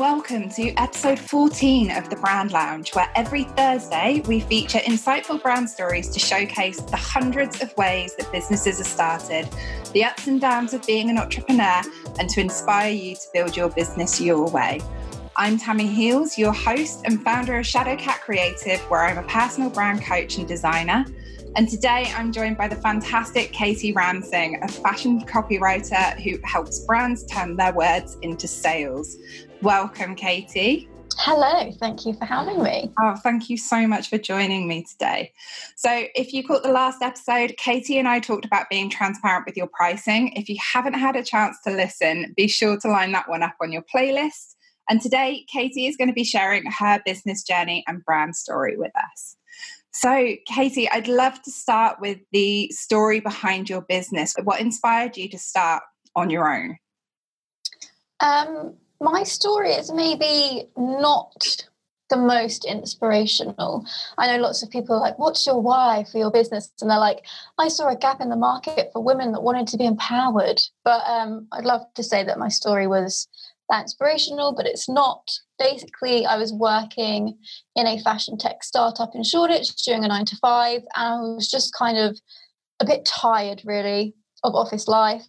welcome to episode 14 of the Brand Lounge, where every Thursday we feature insightful brand stories to showcase the hundreds of ways that businesses are started, the ups and downs of being an entrepreneur, and to inspire you to build your business your way. I'm Tammi Heels, your host and founder of Shadowcat Creative, where I'm a personal brand coach and designer. And today I'm joined by the fantastic Katie Ramsingh, a fashion copywriter who helps brands turn their words into sales. Welcome, Katie. Hello, thank you for having me. Oh, thank you so much for joining me today. So, if you caught the last episode, Katie and I talked about being transparent with your pricing. If you haven't had a chance to listen, be sure to line that one up on your playlist. And today, Katie is going to be sharing her business journey and brand story with us. So, Katie, I'd love to start with the story behind your business. What inspired you to start on your own? Um, my story is maybe not the most inspirational. I know lots of people are like, What's your why for your business? And they're like, I saw a gap in the market for women that wanted to be empowered. But um, I'd love to say that my story was that inspirational, but it's not. Basically, I was working in a fashion tech startup in Shoreditch doing a nine to five, and I was just kind of a bit tired, really, of office life.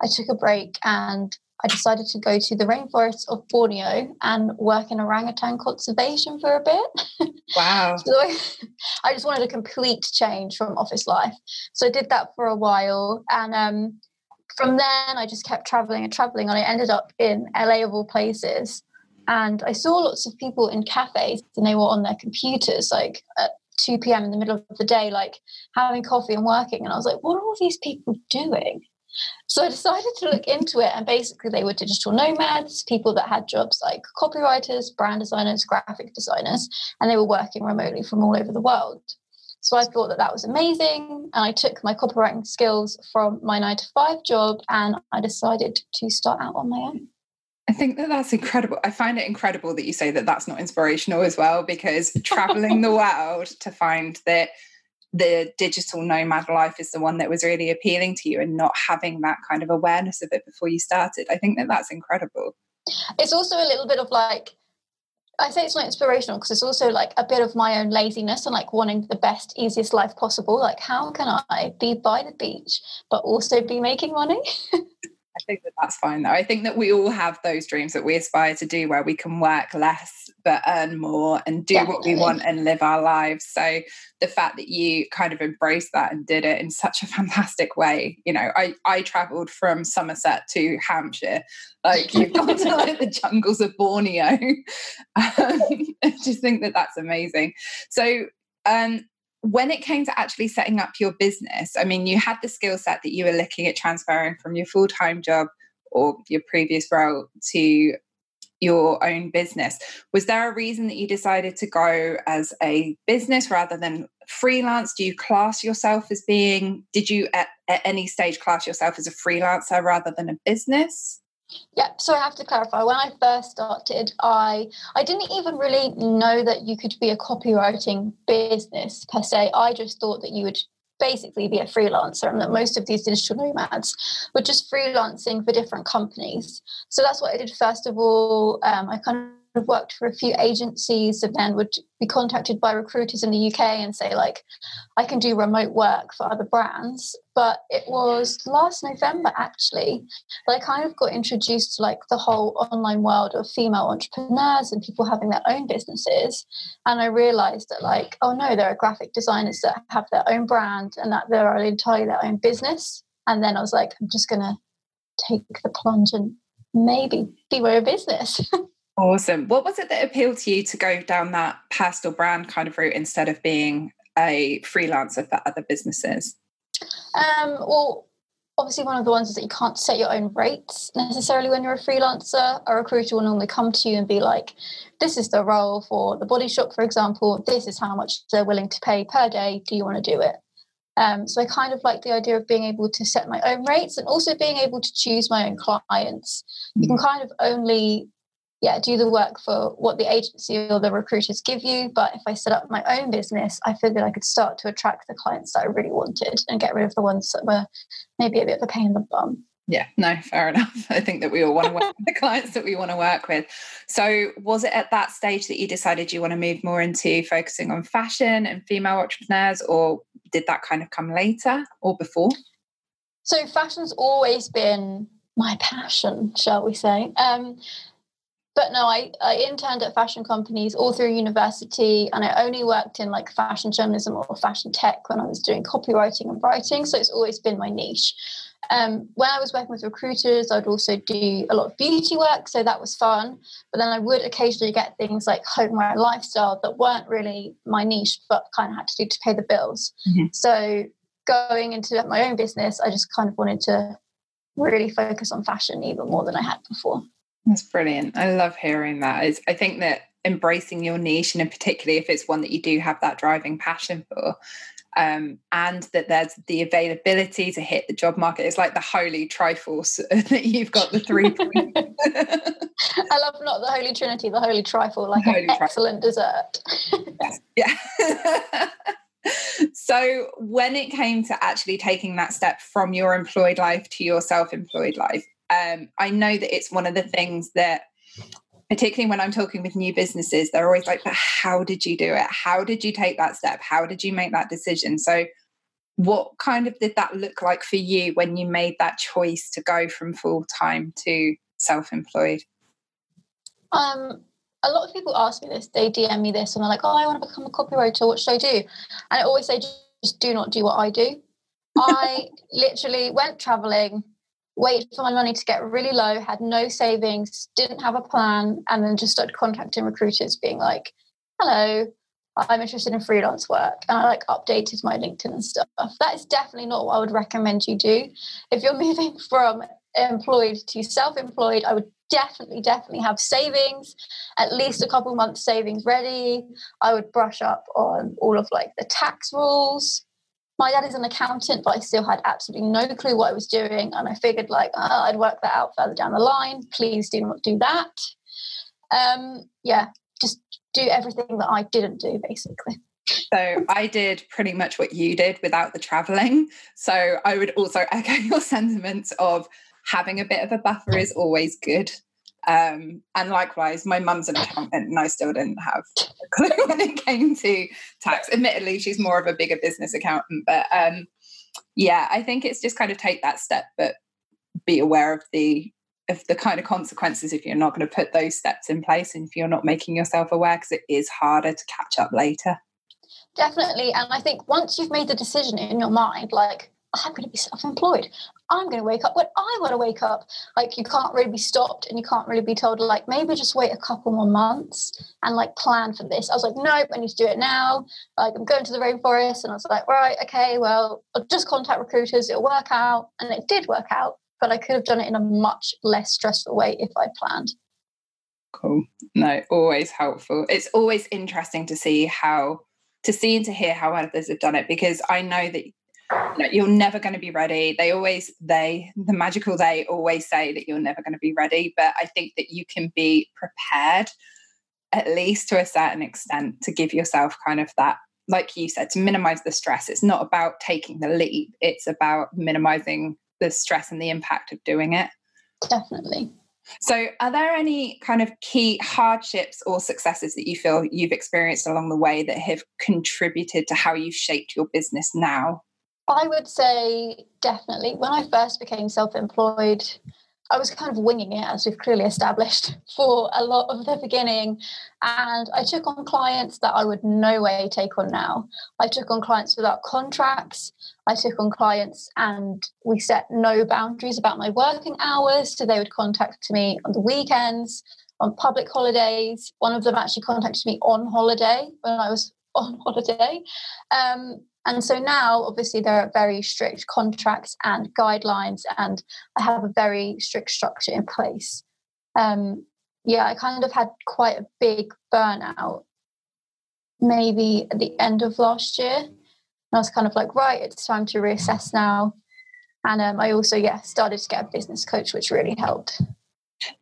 I took a break and I decided to go to the rainforest of Borneo and work in orangutan conservation for a bit. Wow. so I, I, just wanted a complete change from office life. So I did that for a while. And um, from then, I just kept traveling and traveling. And I ended up in LA of all places. And I saw lots of people in cafes and they were on their computers, like at 2 p.m. in the middle of the day, like having coffee and working. And I was like, what are all these people doing? So I decided to look into it, and basically, they were digital nomads, people that had jobs like copywriters, brand designers, graphic designers, and they were working remotely from all over the world. So I thought that that was amazing, and I took my copywriting skills from my nine to five job, and I decided to start out on my own. I think that that's incredible. I find it incredible that you say that that's not inspirational as well, because traveling the world to find that the digital nomad life is the one that was really appealing to you and not having that kind of awareness of it before you started. I think that that's incredible. It's also a little bit of like, I say it's not inspirational because it's also like a bit of my own laziness and like wanting the best, easiest life possible. Like, how can I be by the beach but also be making money? I think that that's fine though. I think that we all have those dreams that we aspire to do where we can work less but earn more and do Definitely. what we want and live our lives. So the fact that you kind of embraced that and did it in such a fantastic way, you know, I I traveled from Somerset to Hampshire. Like you've gone to like the jungles of Borneo. Um, I just think that that's amazing. So um when it came to actually setting up your business, I mean, you had the skill set that you were looking at transferring from your full time job or your previous role to your own business. Was there a reason that you decided to go as a business rather than freelance? Do you class yourself as being, did you at, at any stage class yourself as a freelancer rather than a business? Yeah, so I have to clarify. When I first started, I I didn't even really know that you could be a copywriting business per se. I just thought that you would basically be a freelancer and that most of these digital nomads were just freelancing for different companies. So that's what I did first of all. Um, I kind of have worked for a few agencies and then would be contacted by recruiters in the UK and say like I can do remote work for other brands. But it was last November actually that I kind of got introduced to like the whole online world of female entrepreneurs and people having their own businesses. And I realized that like oh no there are graphic designers that have their own brand and that they're entirely their own business. And then I was like I'm just going to take the plunge and maybe be my own business Awesome. What was it that appealed to you to go down that personal brand kind of route instead of being a freelancer for other businesses? Um, well, obviously, one of the ones is that you can't set your own rates necessarily when you're a freelancer. A recruiter will normally come to you and be like, this is the role for the body shop, for example. This is how much they're willing to pay per day. Do you want to do it? Um, so I kind of like the idea of being able to set my own rates and also being able to choose my own clients. You can mm. kind of only yeah, do the work for what the agency or the recruiters give you. But if I set up my own business, I figured I could start to attract the clients that I really wanted and get rid of the ones that were maybe a bit of a pain in the bum. Yeah, no, fair enough. I think that we all want to work with the clients that we want to work with. So, was it at that stage that you decided you want to move more into focusing on fashion and female entrepreneurs, or did that kind of come later or before? So, fashion's always been my passion, shall we say. Um, but no, I, I interned at fashion companies all through university, and I only worked in like fashion journalism or fashion tech when I was doing copywriting and writing. So it's always been my niche. Um, when I was working with recruiters, I'd also do a lot of beauty work, so that was fun. But then I would occasionally get things like homeware and lifestyle that weren't really my niche, but kind of had to do to pay the bills. Mm-hmm. So going into my own business, I just kind of wanted to really focus on fashion even more than I had before. That's brilliant. I love hearing that. It's, I think that embracing your niche, and particularly if it's one that you do have that driving passion for, um, and that there's the availability to hit the job market. It's like the holy triforce that you've got the three. I love not the holy trinity, the holy trifle, like holy an excellent dessert. yeah. so when it came to actually taking that step from your employed life to your self-employed life um, I know that it's one of the things that, particularly when I'm talking with new businesses, they're always like, but how did you do it? How did you take that step? How did you make that decision? So, what kind of did that look like for you when you made that choice to go from full time to self employed? Um, a lot of people ask me this, they DM me this, and they're like, oh, I want to become a copywriter. What should I do? And I always say, just do not do what I do. I literally went traveling, waited for my money to get really low, had no savings, didn't have a plan, and then just started contacting recruiters being like, hello, I'm interested in freelance work. And I like updated my LinkedIn and stuff. That is definitely not what I would recommend you do. If you're moving from employed to self employed, I would definitely, definitely have savings, at least a couple months savings ready. I would brush up on all of like the tax rules my dad is an accountant, but I still had absolutely no clue what I was doing. And I figured, like, oh, I'd work that out further down the line. Please do not do that. Um, yeah, just do everything that I didn't do, basically. So I did pretty much what you did without the traveling. So I would also echo your sentiments of having a bit of a buffer is always good. Um, and likewise, my mum's an accountant, and I still didn't have a clue when it came to tax. Admittedly, she's more of a bigger business accountant, but um, yeah, I think it's just kind of take that step, but be aware of the of the kind of consequences if you're not going to put those steps in place and if you're not making yourself aware, because it is harder to catch up later. Definitely, and I think once you've made the decision in your mind, like I'm going to be self employed. I'm going to wake up when I want to wake up. Like, you can't really be stopped and you can't really be told, like, maybe just wait a couple more months and like plan for this. I was like, nope, I need to do it now. Like, I'm going to the rainforest. And I was like, right, okay, well, I'll just contact recruiters. It'll work out. And it did work out, but I could have done it in a much less stressful way if I planned. Cool. No, always helpful. It's always interesting to see how to see and to hear how others have done it because I know that you know, you're never going to be ready. They always, they, the magical they always say that you're never going to be ready. But I think that you can be prepared, at least to a certain extent, to give yourself kind of that, like you said, to minimize the stress. It's not about taking the leap, it's about minimizing the stress and the impact of doing it. Definitely. So, are there any kind of key hardships or successes that you feel you've experienced along the way that have contributed to how you've shaped your business now? I would say definitely. When I first became self employed, I was kind of winging it, as we've clearly established, for a lot of the beginning. And I took on clients that I would no way take on now. I took on clients without contracts. I took on clients and we set no boundaries about my working hours. So they would contact me on the weekends, on public holidays. One of them actually contacted me on holiday when I was on holiday. Um, and so now, obviously, there are very strict contracts and guidelines, and I have a very strict structure in place. Um, yeah, I kind of had quite a big burnout maybe at the end of last year. And I was kind of like, right, it's time to reassess now. And um, I also, yeah, started to get a business coach, which really helped.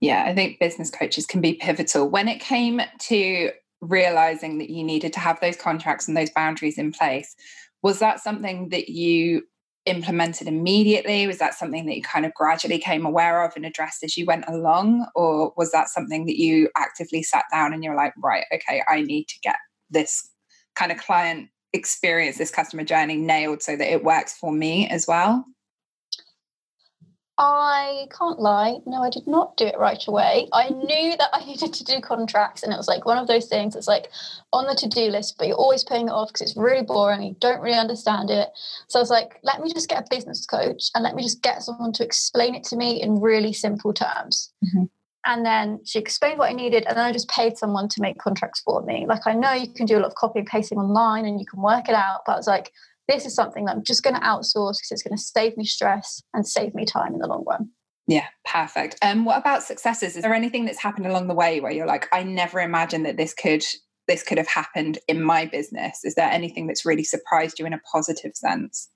Yeah, I think business coaches can be pivotal. When it came to realizing that you needed to have those contracts and those boundaries in place, was that something that you implemented immediately? Was that something that you kind of gradually came aware of and addressed as you went along? Or was that something that you actively sat down and you're like, right, okay, I need to get this kind of client experience, this customer journey nailed so that it works for me as well? I can't lie. No, I did not do it right away. I knew that I needed to do contracts, and it was like one of those things that's like on the to do list, but you're always putting it off because it's really boring. You don't really understand it. So I was like, let me just get a business coach and let me just get someone to explain it to me in really simple terms. Mm-hmm. And then she explained what I needed, and then I just paid someone to make contracts for me. Like, I know you can do a lot of copy and pasting online and you can work it out, but I was like, this is something that I'm just going to outsource because it's going to save me stress and save me time in the long run. Yeah, perfect. And um, what about successes? Is there anything that's happened along the way where you're like, I never imagined that this could this could have happened in my business? Is there anything that's really surprised you in a positive sense?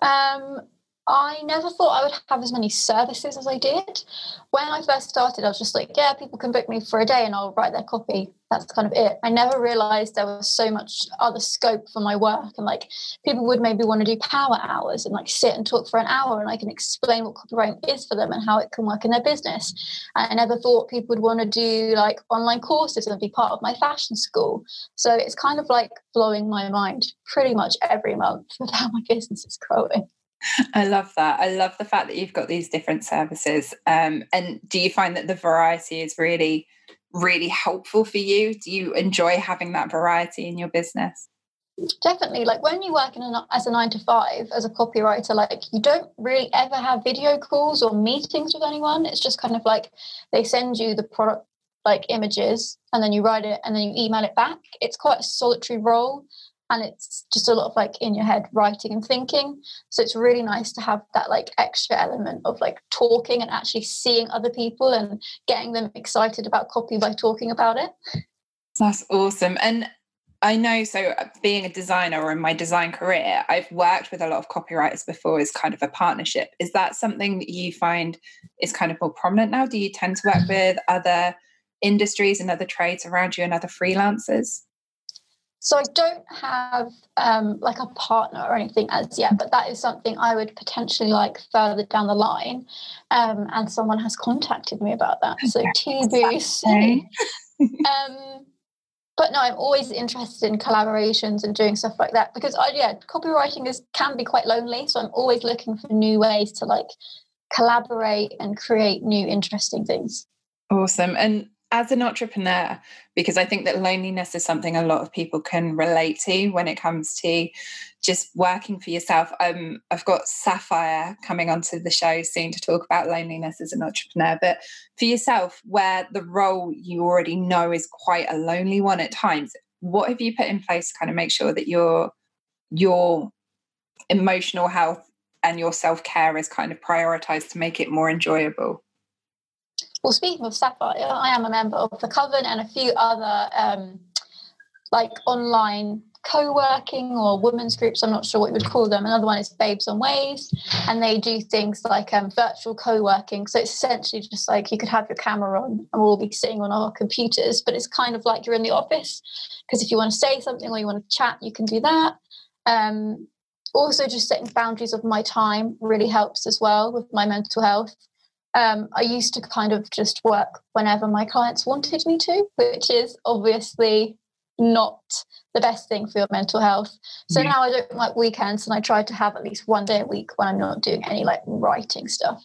Um, I never thought I would have as many services as I did. When I first started, I was just like, yeah, people can book me for a day and I'll write their copy. That's kind of it. I never realized there was so much other scope for my work. And like people would maybe want to do power hours and like sit and talk for an hour and I can explain what copywriting is for them and how it can work in their business. And I never thought people would want to do like online courses and be part of my fashion school. So it's kind of like blowing my mind pretty much every month with how my business is growing. I love that. I love the fact that you've got these different services. Um, and do you find that the variety is really, really helpful for you? Do you enjoy having that variety in your business? Definitely. Like when you work in a, as a nine to five as a copywriter, like you don't really ever have video calls or meetings with anyone. It's just kind of like they send you the product like images and then you write it and then you email it back. It's quite a solitary role and it's just a lot of like in your head writing and thinking so it's really nice to have that like extra element of like talking and actually seeing other people and getting them excited about copy by talking about it that's awesome and I know so uh, being a designer or in my design career, I've worked with a lot of copywriters before as kind of a partnership. Is that something that you find is kind of more prominent now? Do you tend to work with other industries and other trades around you and other freelancers? So I don't have um, like a partner or anything as yet, but that is something I would potentially like further down the line. Um, and someone has contacted me about that. So TBC. um, but no, I'm always interested in collaborations and doing stuff like that because I yeah, copywriting is can be quite lonely. So I'm always looking for new ways to like collaborate and create new interesting things. Awesome. And as an entrepreneur, because I think that loneliness is something a lot of people can relate to when it comes to just working for yourself. Um, I've got Sapphire coming onto the show soon to talk about loneliness as an entrepreneur. But for yourself, where the role you already know is quite a lonely one at times, what have you put in place to kind of make sure that your your emotional health and your self care is kind of prioritized to make it more enjoyable? Well, speaking of Sapphire, I am a member of the Coven and a few other um, like online co-working or women's groups i'm not sure what you would call them. Another one is babes on waves and they do things like um, virtual co-working. So it's essentially just like you could have your camera on and we'll be sitting on our computers but it's kind of like you're in the office because if you want to say something or you want to chat you can do that. Um, also just setting boundaries of my time really helps as well with my mental health um, I used to kind of just work whenever my clients wanted me to, which is obviously not the best thing for your mental health. So yeah. now I don't like weekends and I try to have at least one day a week when I'm not doing any like writing stuff.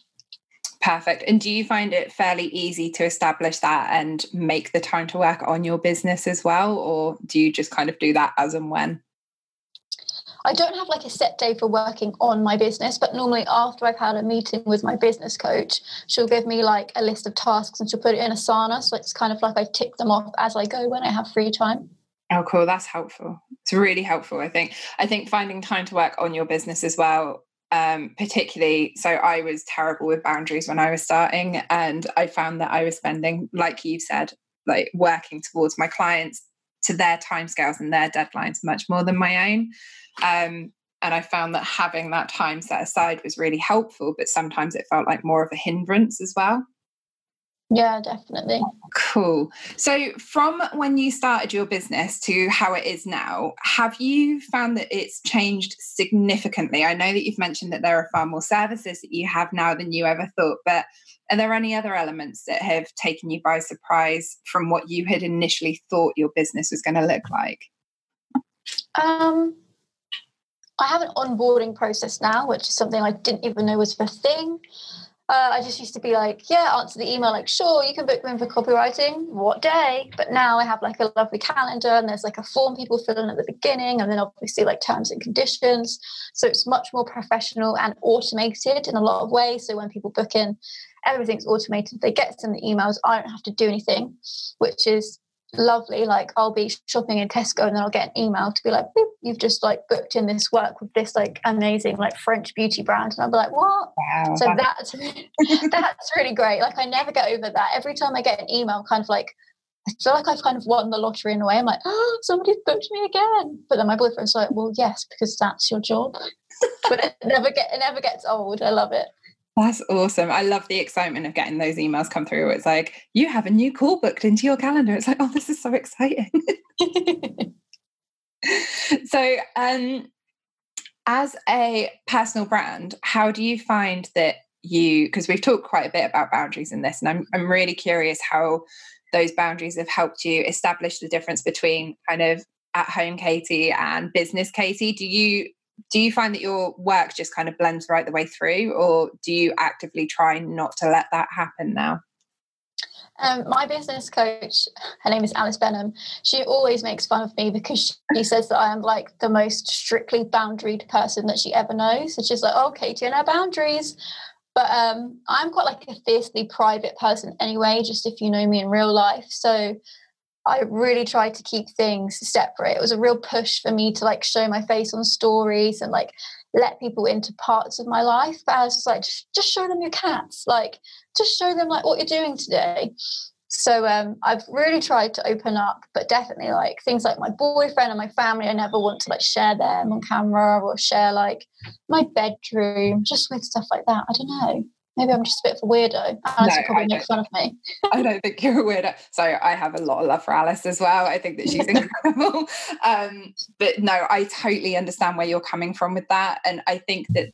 Perfect. And do you find it fairly easy to establish that and make the time to work on your business as well? Or do you just kind of do that as and when? I don't have like a set day for working on my business, but normally after I've had a meeting with my business coach, she'll give me like a list of tasks and she'll put it in Asana. So it's kind of like I tick them off as I go when I have free time. Oh, cool. That's helpful. It's really helpful. I think. I think finding time to work on your business as well um, particularly so i was terrible with boundaries when i was starting and i found that i was spending like you said like working towards my clients to their timescales and their deadlines much more than my own um, and I found that having that time set aside was really helpful, but sometimes it felt like more of a hindrance as well. Yeah, definitely. Cool. So, from when you started your business to how it is now, have you found that it's changed significantly? I know that you've mentioned that there are far more services that you have now than you ever thought, but are there any other elements that have taken you by surprise from what you had initially thought your business was going to look like? Um, I have an onboarding process now, which is something I didn't even know was a thing. Uh, I just used to be like, yeah, answer the email, like, sure, you can book me in for copywriting. What day? But now I have like a lovely calendar and there's like a form people fill in at the beginning and then obviously like terms and conditions. So it's much more professional and automated in a lot of ways. So when people book in, everything's automated. They get some emails. I don't have to do anything, which is lovely. Like I'll be shopping in Tesco and then I'll get an email to be like, you've just like booked in this work with this like amazing like French beauty brand. And I'll be like, what? Wow. So that's that's really great. Like I never get over that. Every time I get an email, kind of like I feel like I've kind of won the lottery in a way. I'm like, oh, somebody's booked me again. But then my boyfriend's like, well, yes, because that's your job. but it never get it never gets old. I love it. That's awesome. I love the excitement of getting those emails come through. It's like, you have a new call booked into your calendar. It's like, oh, this is so exciting. so, um, as a personal brand, how do you find that you, because we've talked quite a bit about boundaries in this, and I'm, I'm really curious how those boundaries have helped you establish the difference between kind of at home Katie and business Katie. Do you do you find that your work just kind of blends right the way through or do you actively try not to let that happen now um, my business coach, her name is Alice Benham, she always makes fun of me because she says that I am like the most strictly boundaried person that she ever knows. So she's like, oh, Katie, and her boundaries. But um, I'm quite like a fiercely private person anyway, just if you know me in real life. So I really tried to keep things separate. It was a real push for me to like show my face on stories and like let people into parts of my life. But I was just like, just, show them your cats, like just show them like what you're doing today. So um, I've really tried to open up, but definitely like things like my boyfriend and my family, I never want to like share them on camera or share like my bedroom, just with stuff like that. I don't know. Maybe I'm just a bit of a weirdo. Alice no, probably make fun of me. I don't think you're a weirdo. So I have a lot of love for Alice as well. I think that she's incredible. Um, but no, I totally understand where you're coming from with that. And I think that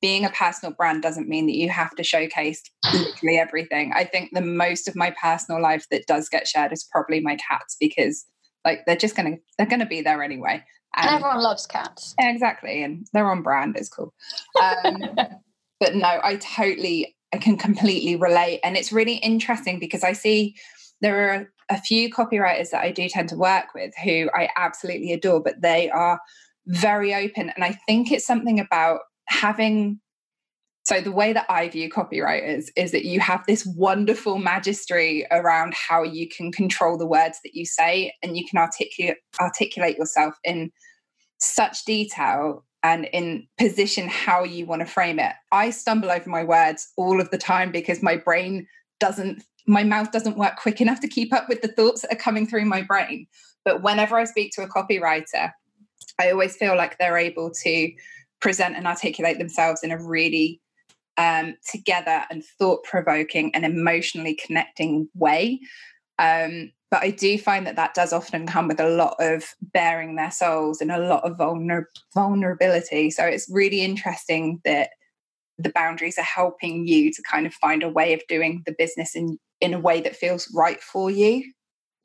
being a personal brand doesn't mean that you have to showcase literally everything. I think the most of my personal life that does get shared is probably my cats because like they're just gonna they're gonna be there anyway. And, and everyone loves cats. Exactly. And they're on brand, it's cool. Um, but no, I totally, I can completely relate. And it's really interesting because I see there are a few copywriters that I do tend to work with who I absolutely adore, but they are very open. And I think it's something about having so, the way that I view copywriters is that you have this wonderful magistry around how you can control the words that you say and you can articulate, articulate yourself in such detail and in position how you want to frame it. I stumble over my words all of the time because my brain doesn't, my mouth doesn't work quick enough to keep up with the thoughts that are coming through my brain. But whenever I speak to a copywriter, I always feel like they're able to present and articulate themselves in a really um, together and thought provoking and emotionally connecting way. Um, but I do find that that does often come with a lot of bearing their souls and a lot of vulner- vulnerability. So it's really interesting that the boundaries are helping you to kind of find a way of doing the business in in a way that feels right for you.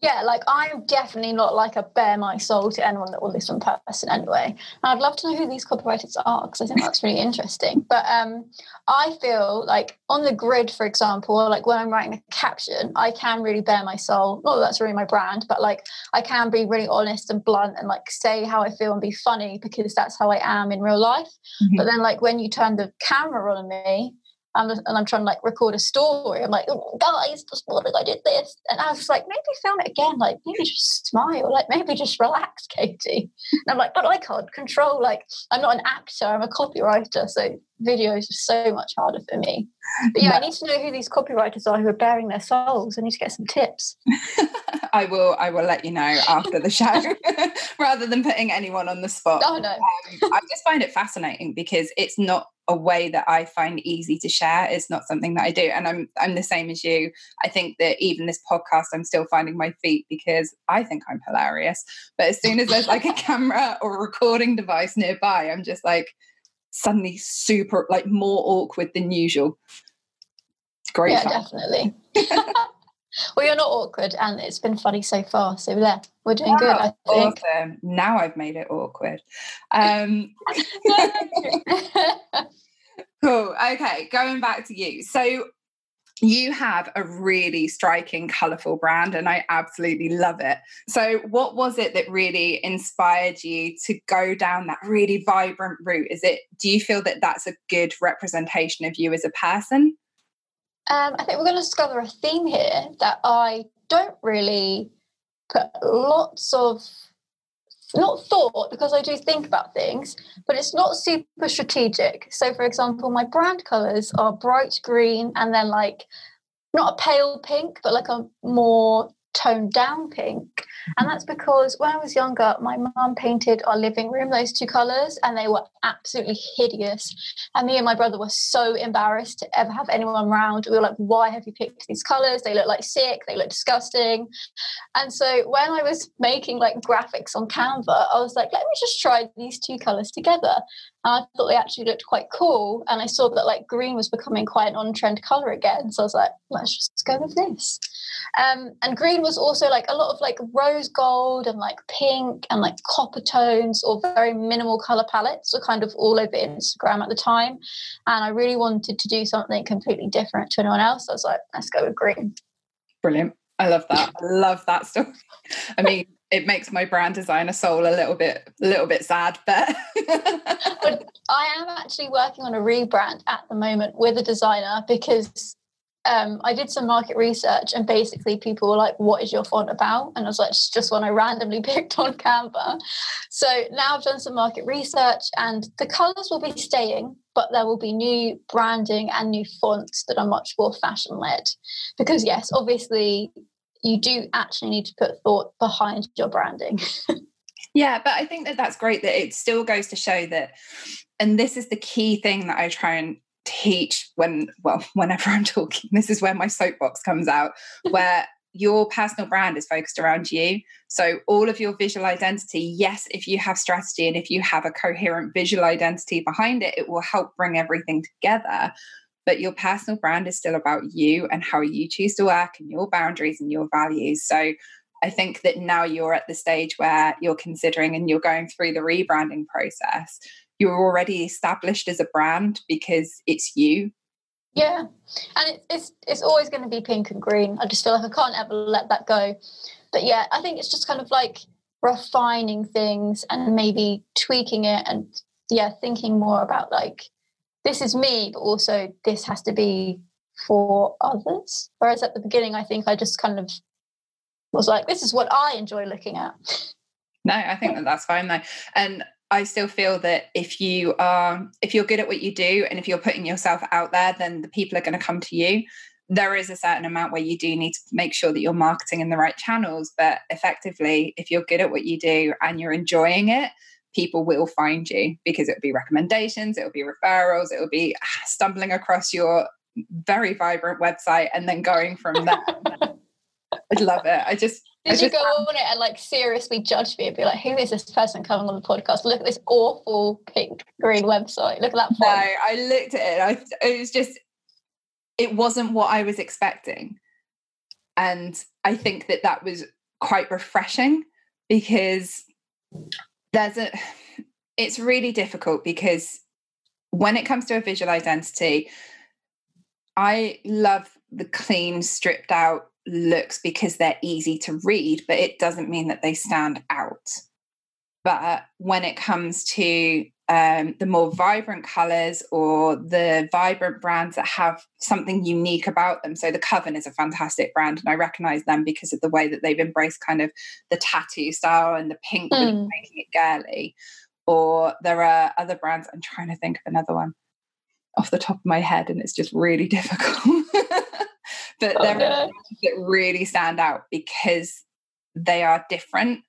Yeah, like I'm definitely not like a bare my soul to anyone that will listen person anyway. And I'd love to know who these copywriters are because I think that's really interesting. But um, I feel like on the grid, for example, like when I'm writing a caption, I can really bare my soul. Not that that's really my brand, but like I can be really honest and blunt and like say how I feel and be funny because that's how I am in real life. Mm-hmm. But then like when you turn the camera on me, I'm and I'm trying to like record a story. I'm like, oh, guys, this morning I did this, and I was like, maybe film it again. Like, maybe just smile. Like, maybe just relax, Katie. And I'm like, but I can't control. Like, I'm not an actor. I'm a copywriter. So videos are so much harder for me. But yeah, no. I need to know who these copywriters are who are bearing their souls. I need to get some tips. I will. I will let you know after the show, rather than putting anyone on the spot. Oh no! Um, I just find it fascinating because it's not a way that I find easy to share. It's not something that I do, and I'm I'm the same as you. I think that even this podcast, I'm still finding my feet because I think I'm hilarious. But as soon as there's like a camera or a recording device nearby, I'm just like suddenly super like more awkward than usual. Great. Yeah, fun. definitely. well, you're not awkward, and it's been funny so far. So there, we're doing wow, good. I think. Awesome. Now I've made it awkward. Um, cool. Okay, going back to you. So you have a really striking, colourful brand, and I absolutely love it. So, what was it that really inspired you to go down that really vibrant route? Is it, do you feel that that's a good representation of you as a person? Um, I think we're going to discover a theme here that I don't really put lots of not thought because I do think about things, but it's not super strategic. So, for example, my brand colors are bright green and then like not a pale pink, but like a more toned down pink. And mm-hmm. that's because when I was younger, my mum painted our living room those two colours and they were absolutely hideous. And me and my brother were so embarrassed to ever have anyone around. We were like, why have you picked these colours? They look like sick, they look disgusting. And so when I was making like graphics on Canva, I was like, let me just try these two colours together. I thought they actually looked quite cool. And I saw that like green was becoming quite an on trend colour again. So I was like, let's just go with this. Um, and green was also like a lot of like rose gold and like pink and like copper tones or very minimal color palettes were kind of all over Instagram at the time. And I really wanted to do something completely different to anyone else. I was like, let's go with green. Brilliant. I love that. I love that stuff. I mean, it makes my brand designer soul a little bit a little bit sad but i am actually working on a rebrand at the moment with a designer because um, I did some market research and basically people were like, What is your font about? And I was like, It's just one I randomly picked on Canva. So now I've done some market research and the colors will be staying, but there will be new branding and new fonts that are much more fashion led. Because, yes, obviously, you do actually need to put thought behind your branding. yeah, but I think that that's great that it still goes to show that and this is the key thing that I try and teach when well whenever i'm talking this is where my soapbox comes out where your personal brand is focused around you so all of your visual identity yes if you have strategy and if you have a coherent visual identity behind it it will help bring everything together but your personal brand is still about you and how you choose to work and your boundaries and your values. So I think that now you're at the stage where you're considering and you're going through the rebranding process. You're already established as a brand because it's you. Yeah and it, it's it's always going to be pink and green. I just feel like i can't ever let that go. But yeah i think it's just kind of like refining things and maybe tweaking it and yeah thinking more about like this is me but also this has to be for others. Whereas at the beginning i think i just kind of was like this is what i enjoy looking at. No i think that that's fine though. And I still feel that if you are if you're good at what you do and if you're putting yourself out there, then the people are going to come to you. There is a certain amount where you do need to make sure that you're marketing in the right channels, but effectively, if you're good at what you do and you're enjoying it, people will find you because it'll be recommendations, it'll be referrals, it'll be ah, stumbling across your very vibrant website and then going from there. I'd love it. I just did you go on it and like seriously judge me and be like, who is this person coming on the podcast? Look at this awful pink green website. Look at that. Font. No, I looked at it. I, it was just, it wasn't what I was expecting. And I think that that was quite refreshing because there's a, it's really difficult because when it comes to a visual identity, I love the clean, stripped out looks because they're easy to read, but it doesn't mean that they stand out. But when it comes to um, the more vibrant colors or the vibrant brands that have something unique about them. So the Coven is a fantastic brand, and I recognize them because of the way that they've embraced kind of the tattoo style and the pink, mm. making it girly. Or there are other brands. I'm trying to think of another one. off the top of my head and it's just really difficult. but oh, there are that really stand out because they are different.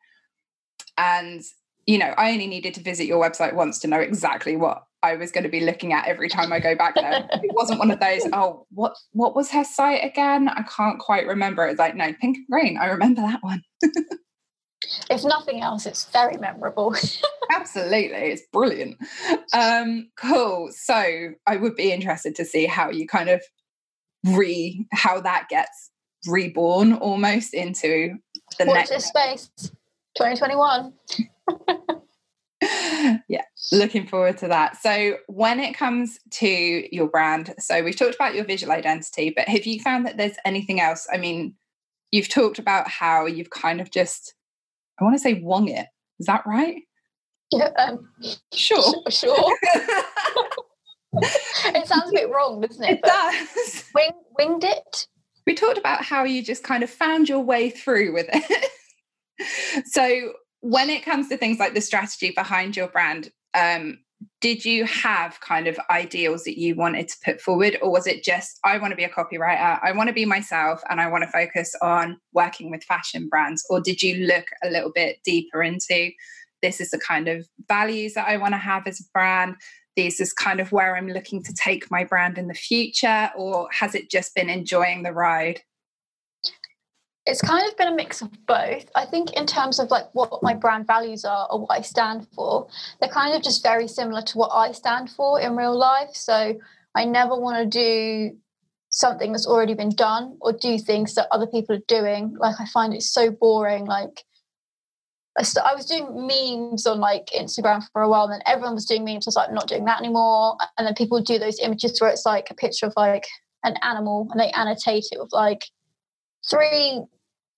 And, you know, I only needed to visit your website once to know exactly what I was going to be looking at every time I go back there. it wasn't one of those, oh, what what was her site again? I can't quite remember. It's like, no, pink and green. I remember that one. if nothing else, it's very memorable. Absolutely, it's brilliant. Um, cool. So I would be interested to see how you kind of re how that gets reborn almost into the Watch next this space 2021. Yeah, looking forward to that. So, when it comes to your brand, so we've talked about your visual identity, but have you found that there's anything else? I mean, you've talked about how you've kind of just I want to say wung it. Is that right? Yeah. Um, sure. Sure. it sounds a bit wrong, doesn't it? It does. Wing, winged it. We talked about how you just kind of found your way through with it. so, when it comes to things like the strategy behind your brand, um, did you have kind of ideals that you wanted to put forward or was it just i want to be a copywriter i want to be myself and i want to focus on working with fashion brands or did you look a little bit deeper into this is the kind of values that i want to have as a brand. This is kind of where i'm looking to take my brand in the future or has it just been enjoying the ride it's kind of been a mix of both. I think in terms of like what my brand values are or what I stand for, they're kind of just very similar to what I stand for in real life. So I never want to do something that's already been done or do things that other people are doing. Like I find it so boring. Like I was doing memes on like Instagram for a while, and then everyone was doing memes. I was like, I'm not doing that anymore. And then people do those images where it's like a picture of like an animal and they annotate it with like three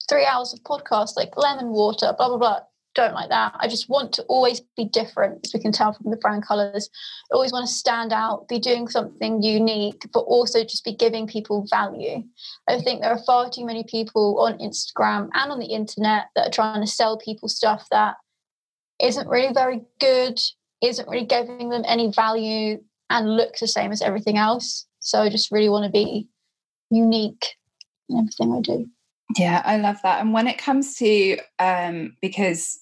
three hours of podcast like lemon water, blah blah blah. Don't like that. I just want to always be different, as we can tell from the brand colors. I always want to stand out, be doing something unique, but also just be giving people value. I think there are far too many people on Instagram and on the internet that are trying to sell people stuff that isn't really very good, isn't really giving them any value, and looks the same as everything else. So I just really want to be unique in everything I do. Yeah, I love that. And when it comes to, um, because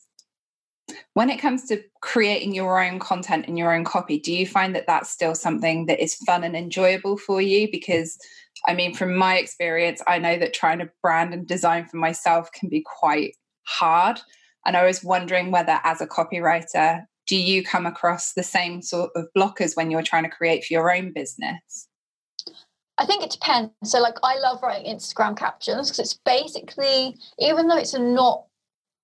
when it comes to creating your own content and your own copy, do you find that that's still something that is fun and enjoyable for you? Because, I mean, from my experience, I know that trying to brand and design for myself can be quite hard. And I was wondering whether, as a copywriter, do you come across the same sort of blockers when you're trying to create for your own business? I think it depends. So, like, I love writing Instagram captions because it's basically, even though it's not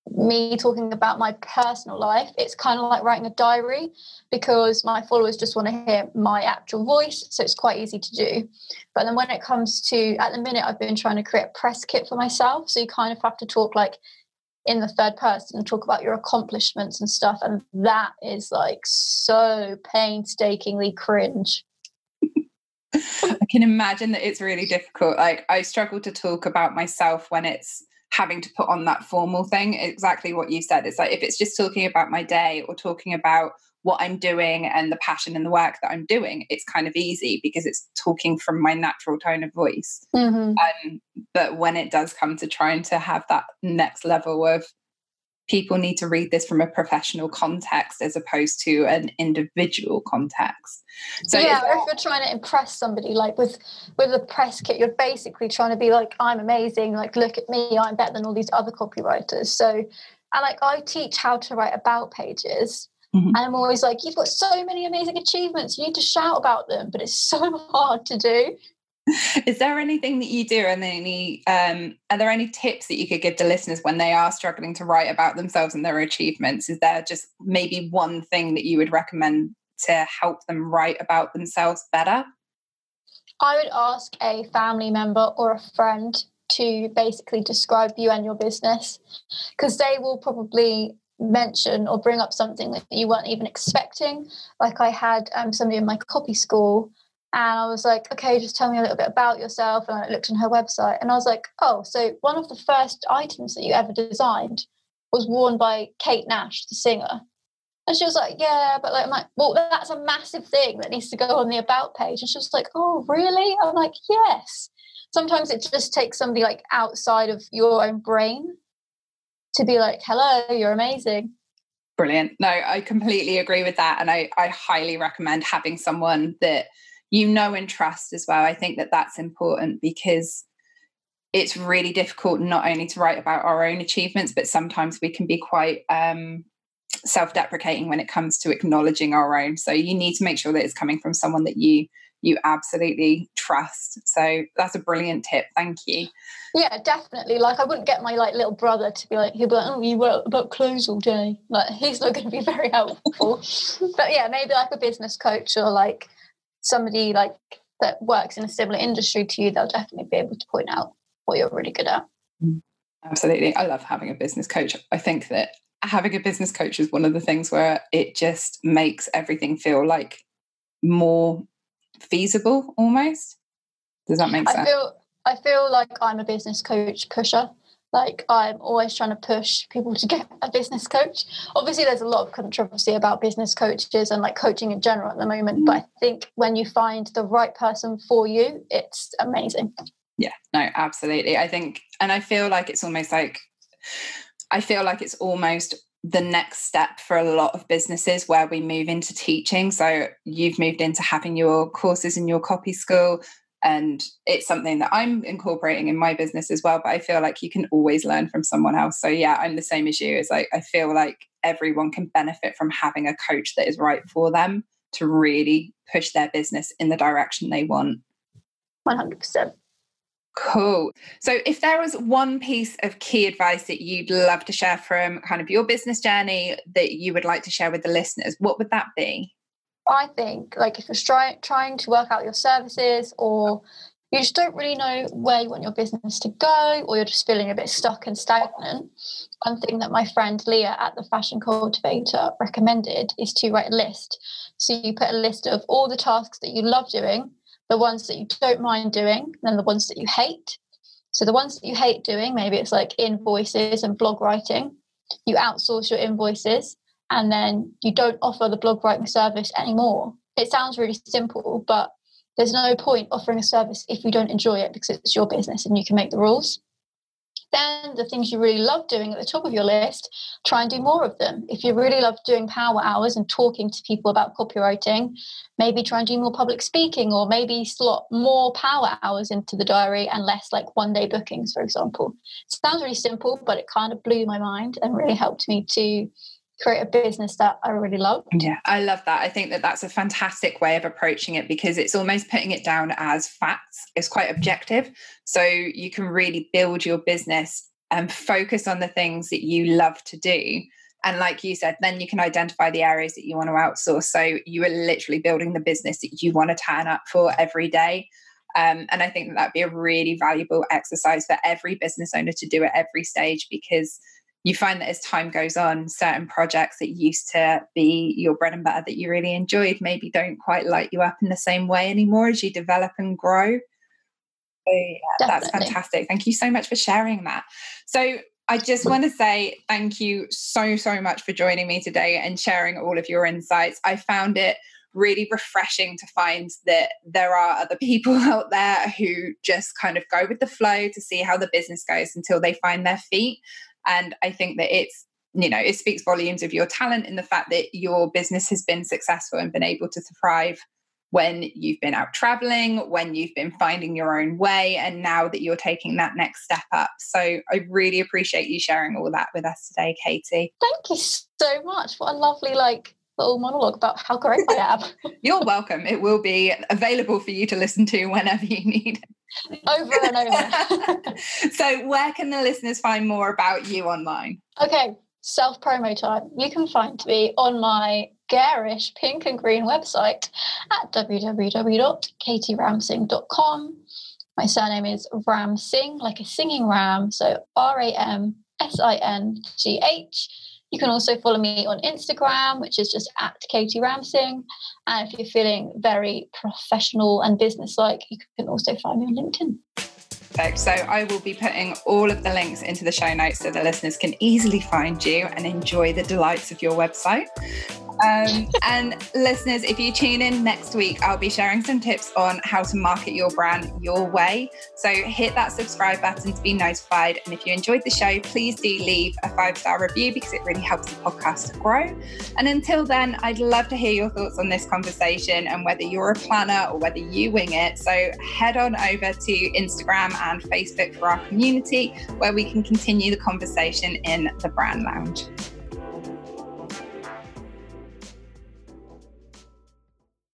me talking about my personal life, it's kind of like writing a diary because my followers just want to hear my actual voice. So, it's quite easy to do. But then, when it comes to, at the minute, I've been trying to create a press kit for myself. So, you kind of have to talk like in the third person and talk about your accomplishments and stuff. And that is like so painstakingly cringe. I can imagine that it's really difficult. Like I struggle to talk about myself when it's having to put on that formal thing. Exactly what you said. It's like if it's just talking about my day or talking about what I'm doing and the passion and the work that I'm doing, it's kind of easy because it's talking from my natural tone of voice. Mm-hmm. Um, but when it does come to trying to have that next level of people need to read this from a professional context as opposed to an individual context. So yeah, if you're trying to impress somebody, like with with a press kit, you're basically trying to be like, I'm amazing, like look at me, I'm better than all these other copywriters. So and like I teach how to write about pages. Mm-hmm. And I'm always like, you've got so many amazing achievements. You need to shout about them, but it's so hard to do. Is there anything that you do, and any um, are there any tips that you could give to listeners when they are struggling to write about themselves and their achievements? Is there just maybe one thing that you would recommend to help them write about themselves better? I would ask a family member or a friend to basically describe you and your business because they will probably mention or bring up something that you weren't even expecting. Like I had um, somebody in my copy school and I was like, okay, just tell me a little bit about yourself. And I looked on her website and I was like, oh, so one of the first items that you ever designed was worn by Kate Nash, the singer. And she was like, yeah, but like, I'm like, well, that's a massive thing that needs to go on the about page. And she was like, oh, really? I'm like, yes. Sometimes it just takes somebody like outside of your own brain to be like, hello, you're amazing. Brilliant. No, I completely agree with that. And I, I highly recommend having someone that you know and trust as well. I think that that's important because it's really difficult not only to write about our own achievements, but sometimes we can be quite um, self deprecating when it comes to acknowledging our own. So you need to make sure that it's coming from someone that you you absolutely trust. So that's a brilliant tip. Thank you. Yeah, definitely. Like I wouldn't get my like little brother to be like, he'd be like, oh, you wrote about clothes all day. Like he's not going to be very helpful. but yeah, maybe like a business coach or like somebody like that works in a similar industry to you, they'll definitely be able to point out what you're really good at. Mm, absolutely. I love having a business coach. I think that having a business coach is one of the things where it just makes everything feel like more feasible almost. Does that make sense? I feel I feel like I'm a business coach pusher. Like I'm always trying to push people to get a business coach. Obviously, there's a lot of controversy about business coaches and like coaching in general at the moment. Mm. But I think when you find the right person for you, it's amazing. Yeah, no, absolutely. I think, and I feel like it's almost like, I feel like it's almost the next step for a lot of businesses where we move into teaching. So you've moved into having your courses in your copy school. And it's something that I'm incorporating in my business as well. But I feel like you can always learn from someone else. So yeah, I'm the same as you. It's like I feel like everyone can benefit from having a coach that is right for them to really push their business in the direction they want. 100%. Cool. So, if there was one piece of key advice that you'd love to share from kind of your business journey that you would like to share with the listeners, what would that be? I think, like, if you're try- trying to work out your services or you just don't really know where you want your business to go or you're just feeling a bit stuck and stagnant, one thing that my friend Leah at the Fashion Cultivator recommended is to write a list. So, you put a list of all the tasks that you love doing the ones that you don't mind doing, and then the ones that you hate. So the ones that you hate doing, maybe it's like invoices and blog writing. You outsource your invoices and then you don't offer the blog writing service anymore. It sounds really simple, but there's no point offering a service if you don't enjoy it because it's your business and you can make the rules. Then the things you really love doing at the top of your list, try and do more of them. If you really love doing power hours and talking to people about copywriting, maybe try and do more public speaking or maybe slot more power hours into the diary and less like one day bookings, for example. It sounds really simple, but it kind of blew my mind and really helped me to create a business that I really love. Yeah, I love that. I think that that's a fantastic way of approaching it because it's almost putting it down as facts. It's quite objective. So you can really build your business and focus on the things that you love to do. And like you said, then you can identify the areas that you want to outsource. So you are literally building the business that you want to turn up for every day. Um, and I think that that'd be a really valuable exercise for every business owner to do at every stage because you find that as time goes on, certain projects that used to be your bread and butter that you really enjoyed maybe don't quite light you up in the same way anymore as you develop and grow. So, yeah, that's fantastic. Thank you so much for sharing that. So, I just want to say thank you so, so much for joining me today and sharing all of your insights. I found it really refreshing to find that there are other people out there who just kind of go with the flow to see how the business goes until they find their feet and I think that it's, you know, it speaks volumes of your talent in the fact that your business has been successful and been able to thrive when you've been out traveling, when you've been finding your own way, and now that you're taking that next step up. So I really appreciate you sharing all that with us today, Katie. Thank you so much. What a lovely, like, little monologue about how great I am. You're welcome. It will be available for you to listen to whenever you need over and over. so, where can the listeners find more about you online? Okay, self promo time. You can find me on my garish pink and green website at www.katieramsingh.com. My surname is Ramsingh, like a singing ram, so R A M S I N G H. You can also follow me on Instagram, which is just at Katie Ramsingh. And if you're feeling very professional and businesslike, you can also find me on LinkedIn. Perfect. So I will be putting all of the links into the show notes so the listeners can easily find you and enjoy the delights of your website. Um, and listeners, if you tune in next week, I'll be sharing some tips on how to market your brand your way. So hit that subscribe button to be notified. And if you enjoyed the show, please do leave a five star review because it really helps the podcast to grow. And until then, I'd love to hear your thoughts on this conversation and whether you're a planner or whether you wing it. So head on over to Instagram and Facebook for our community where we can continue the conversation in the brand lounge.